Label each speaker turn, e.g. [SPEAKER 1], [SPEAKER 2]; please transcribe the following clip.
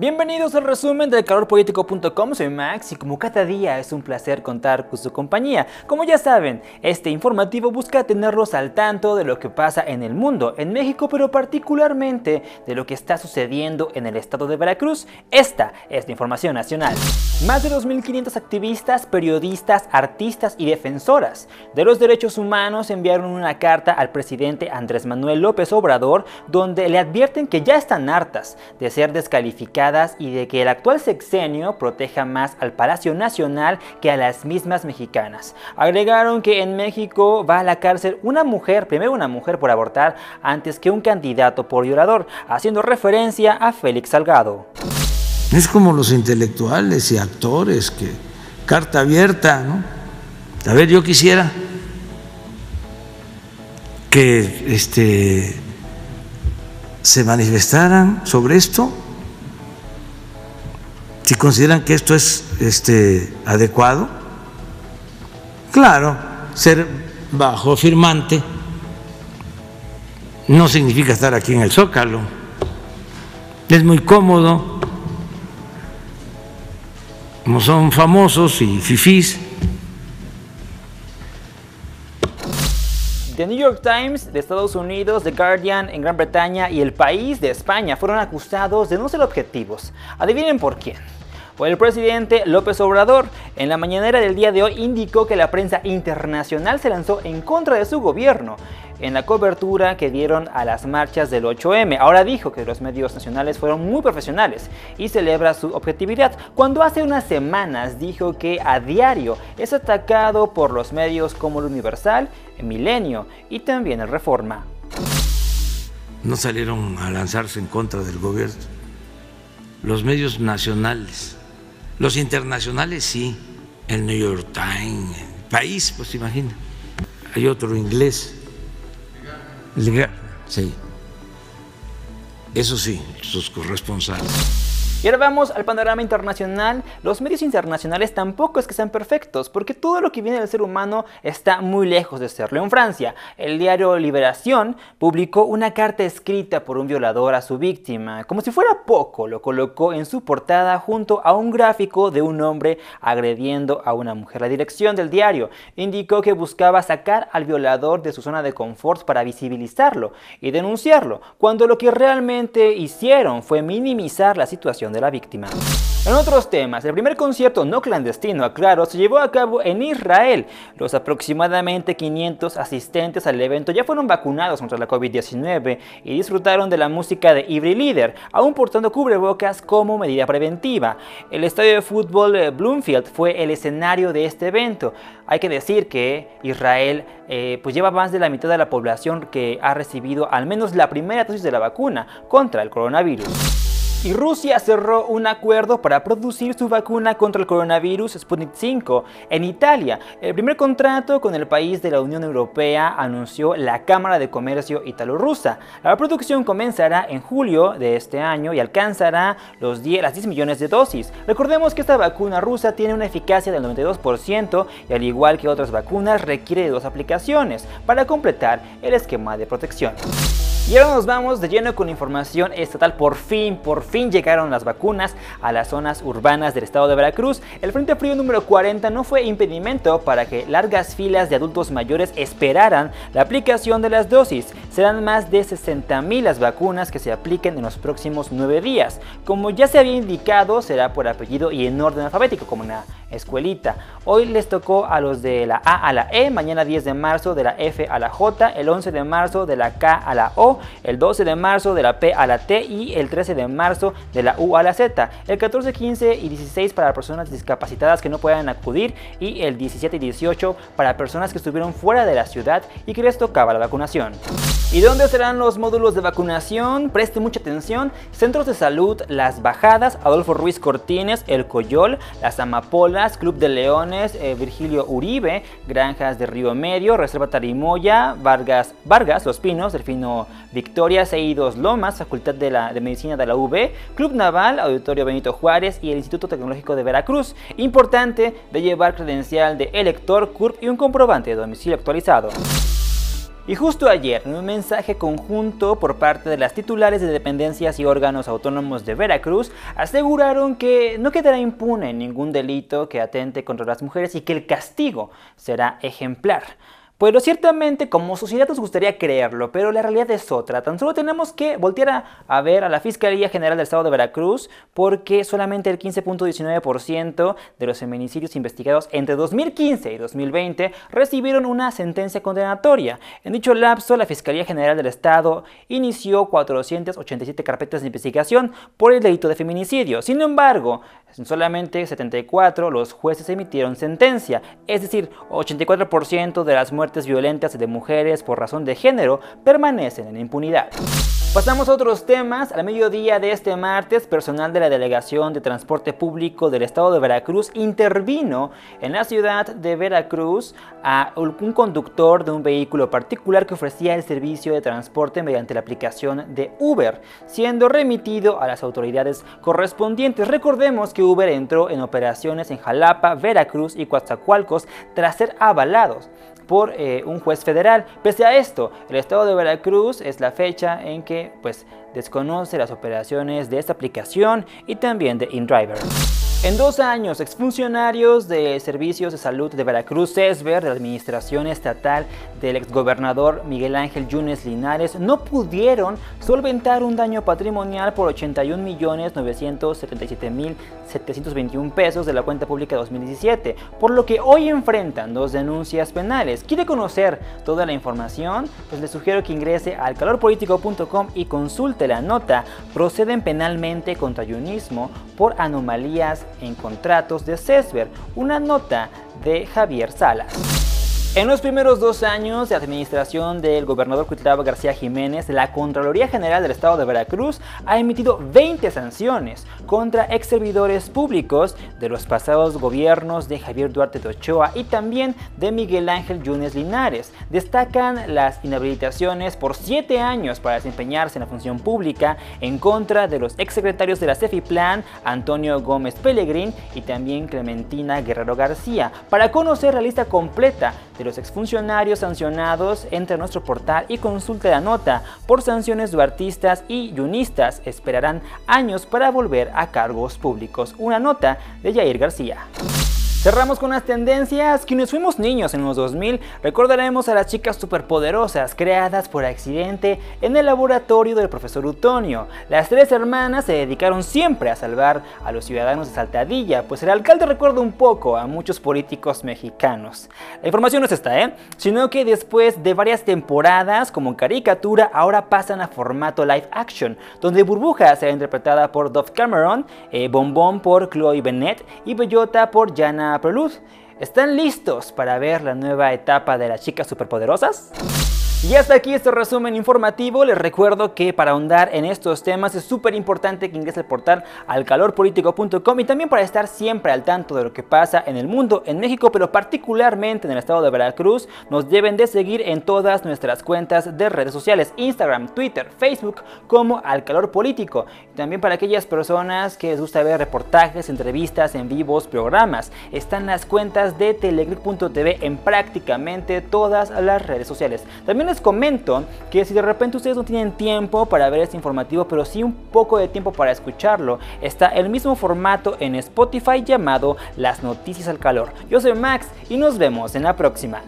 [SPEAKER 1] Bienvenidos al resumen de calorpolitico.com, soy Max y como cada día es un placer contar con su compañía. Como ya saben, este informativo busca tenerlos al tanto de lo que pasa en el mundo, en México, pero particularmente de lo que está sucediendo en el estado de Veracruz. Esta es la información nacional. Más de 2.500 activistas, periodistas, artistas y defensoras de los derechos humanos enviaron una carta al presidente Andrés Manuel López Obrador donde le advierten que ya están hartas de ser descalificadas y de que el actual sexenio proteja más al Palacio Nacional que a las mismas mexicanas. Agregaron que en México va a la cárcel una mujer, primero una mujer por abortar, antes que un candidato por violador, haciendo referencia a Félix Salgado.
[SPEAKER 2] Es como los intelectuales y actores que carta abierta, ¿no? A ver, yo quisiera que este se manifestaran sobre esto si consideran que esto es este, adecuado. Claro, ser bajo firmante no significa estar aquí en el zócalo. Es muy cómodo, como son famosos y fifís.
[SPEAKER 1] The New York Times de Estados Unidos, The Guardian en Gran Bretaña y El País de España fueron acusados de no ser objetivos. Adivinen por quién el presidente López Obrador. En la mañanera del día de hoy indicó que la prensa internacional se lanzó en contra de su gobierno en la cobertura que dieron a las marchas del 8M. Ahora dijo que los medios nacionales fueron muy profesionales y celebra su objetividad, cuando hace unas semanas dijo que a diario es atacado por los medios como el Universal, el Milenio y también el Reforma.
[SPEAKER 2] No salieron a lanzarse en contra del gobierno. Los medios nacionales los internacionales sí, el New York Times, el país, pues imagina. Hay otro inglés. Sí. Eso sí, sus corresponsales.
[SPEAKER 1] Y ahora vamos al panorama internacional. Los medios internacionales tampoco es que sean perfectos, porque todo lo que viene del ser humano está muy lejos de serlo. En Francia, el diario Liberación publicó una carta escrita por un violador a su víctima. Como si fuera poco, lo colocó en su portada junto a un gráfico de un hombre agrediendo a una mujer. La dirección del diario indicó que buscaba sacar al violador de su zona de confort para visibilizarlo y denunciarlo, cuando lo que realmente hicieron fue minimizar la situación de la víctima. En otros temas, el primer concierto no clandestino, aclaro, se llevó a cabo en Israel. Los aproximadamente 500 asistentes al evento ya fueron vacunados contra la COVID-19 y disfrutaron de la música de Ivry Leader, aún portando cubrebocas como medida preventiva. El estadio de fútbol eh, Bloomfield fue el escenario de este evento. Hay que decir que Israel eh, pues lleva más de la mitad de la población que ha recibido al menos la primera dosis de la vacuna contra el coronavirus. Y Rusia cerró un acuerdo para producir su vacuna contra el coronavirus Sputnik 5 en Italia. El primer contrato con el país de la Unión Europea anunció la Cámara de Comercio Italo-Rusa. La producción comenzará en julio de este año y alcanzará los 10, las 10 millones de dosis. Recordemos que esta vacuna rusa tiene una eficacia del 92% y al igual que otras vacunas requiere de dos aplicaciones para completar el esquema de protección. Y ahora nos vamos de lleno con información estatal. Por fin, por fin llegaron las vacunas a las zonas urbanas del estado de Veracruz. El Frente Frío número 40 no fue impedimento para que largas filas de adultos mayores esperaran la aplicación de las dosis. Serán más de 60.000 las vacunas que se apliquen en los próximos 9 días. Como ya se había indicado, será por apellido y en orden alfabético, como una escuelita. Hoy les tocó a los de la A a la E, mañana 10 de marzo de la F a la J, el 11 de marzo de la K a la O, el 12 de marzo de la P a la T y el 13 de marzo de la U a la Z, el 14, 15 y 16 para personas discapacitadas que no puedan acudir y el 17 y 18 para personas que estuvieron fuera de la ciudad y que les tocaba la vacunación. ¿Y dónde serán los módulos de vacunación? Preste mucha atención. Centros de salud Las Bajadas, Adolfo Ruiz Cortines, El Coyol, Las Amapolas, Club de Leones, eh, Virgilio Uribe, Granjas de Río Medio, Reserva Tarimoya, Vargas, Vargas, Los Pinos, Delfino Victoria, Seidos Lomas, Facultad de, la, de Medicina de la UB, Club Naval, Auditorio Benito Juárez y el Instituto Tecnológico de Veracruz. Importante de llevar credencial de elector, CURP y un comprobante de domicilio actualizado. Y justo ayer, en un mensaje conjunto por parte de las titulares de dependencias y órganos autónomos de Veracruz, aseguraron que no quedará impune ningún delito que atente contra las mujeres y que el castigo será ejemplar. Pues ciertamente como sociedad nos gustaría creerlo, pero la realidad es otra. Tan solo tenemos que voltear a, ver a la Fiscalía General del Estado de Veracruz porque solamente el 15.19% de los feminicidios investigados entre 2015 y 2020 recibieron una sentencia condenatoria. En dicho lapso, la Fiscalía General del Estado inició 487 carpetas de investigación por el delito de feminicidio. Sin embargo, en solamente 74 los jueces emitieron sentencia, es decir, 84% de las muertes violentas de mujeres por razón de género permanecen en impunidad. Pasamos a otros temas. Al mediodía de este martes, personal de la Delegación de Transporte Público del Estado de Veracruz intervino en la ciudad de Veracruz a un conductor de un vehículo particular que ofrecía el servicio de transporte mediante la aplicación de Uber, siendo remitido a las autoridades correspondientes. Recordemos que Uber entró en operaciones en Jalapa, Veracruz y Coatzacoalcos tras ser avalados por eh, un juez federal. Pese a esto, el estado de Veracruz es la fecha en que pues, desconoce las operaciones de esta aplicación y también de InDriver. En dos años, exfuncionarios de Servicios de Salud de Veracruz, CESBER, de la Administración Estatal del exgobernador Miguel Ángel Yunes Linares, no pudieron solventar un daño patrimonial por 81.977.721 pesos de la cuenta pública 2017, por lo que hoy enfrentan dos denuncias penales. ¿Quiere conocer toda la información? Pues le sugiero que ingrese al calorpolitico.com y consulte la nota Proceden penalmente contra Yunismo por anomalías en contratos de CESBER, una nota de Javier Salas. En los primeros dos años de administración del gobernador Cuitlava García Jiménez, la Contraloría General del Estado de Veracruz ha emitido 20 sanciones contra ex servidores públicos de los pasados gobiernos de Javier Duarte de Ochoa y también de Miguel Ángel Yunes Linares. Destacan las inhabilitaciones por 7 años para desempeñarse en la función pública en contra de los ex secretarios de la CEFIPLAN, Antonio Gómez Pellegrín y también Clementina Guerrero García. Para conocer la lista completa de los exfuncionarios sancionados, entre nuestro portal y consulte la nota. Por sanciones duartistas y yunistas esperarán años para volver a cargos públicos. Una nota de Jair García. Cerramos con las tendencias. Quienes fuimos niños en los 2000 recordaremos a las chicas superpoderosas creadas por accidente en el laboratorio del profesor Utonio. Las tres hermanas se dedicaron siempre a salvar a los ciudadanos de Saltadilla, pues el alcalde recuerda un poco a muchos políticos mexicanos. La información no es esta, ¿eh? Sino que después de varias temporadas como caricatura, ahora pasan a formato live action, donde Burbuja será interpretada por Dove Cameron, eh, Bombón por Chloe Bennett y Bellota por Jana ¿Están listos para ver la nueva etapa de las chicas superpoderosas? Y hasta aquí este resumen informativo. Les recuerdo que para ahondar en estos temas es súper importante que ingrese al portal alcalorpolitico.com y también para estar siempre al tanto de lo que pasa en el mundo, en México, pero particularmente en el estado de Veracruz, nos deben de seguir en todas nuestras cuentas de redes sociales, Instagram, Twitter, Facebook, como Alcalor Político. Y también para aquellas personas que les gusta ver reportajes, entrevistas, en vivos, programas, están las cuentas de telegric.tv en prácticamente todas las redes sociales. También les comento que si de repente ustedes no tienen tiempo para ver este informativo, pero sí un poco de tiempo para escucharlo, está el mismo formato en Spotify llamado Las Noticias al Calor. Yo soy Max y nos vemos en la próxima.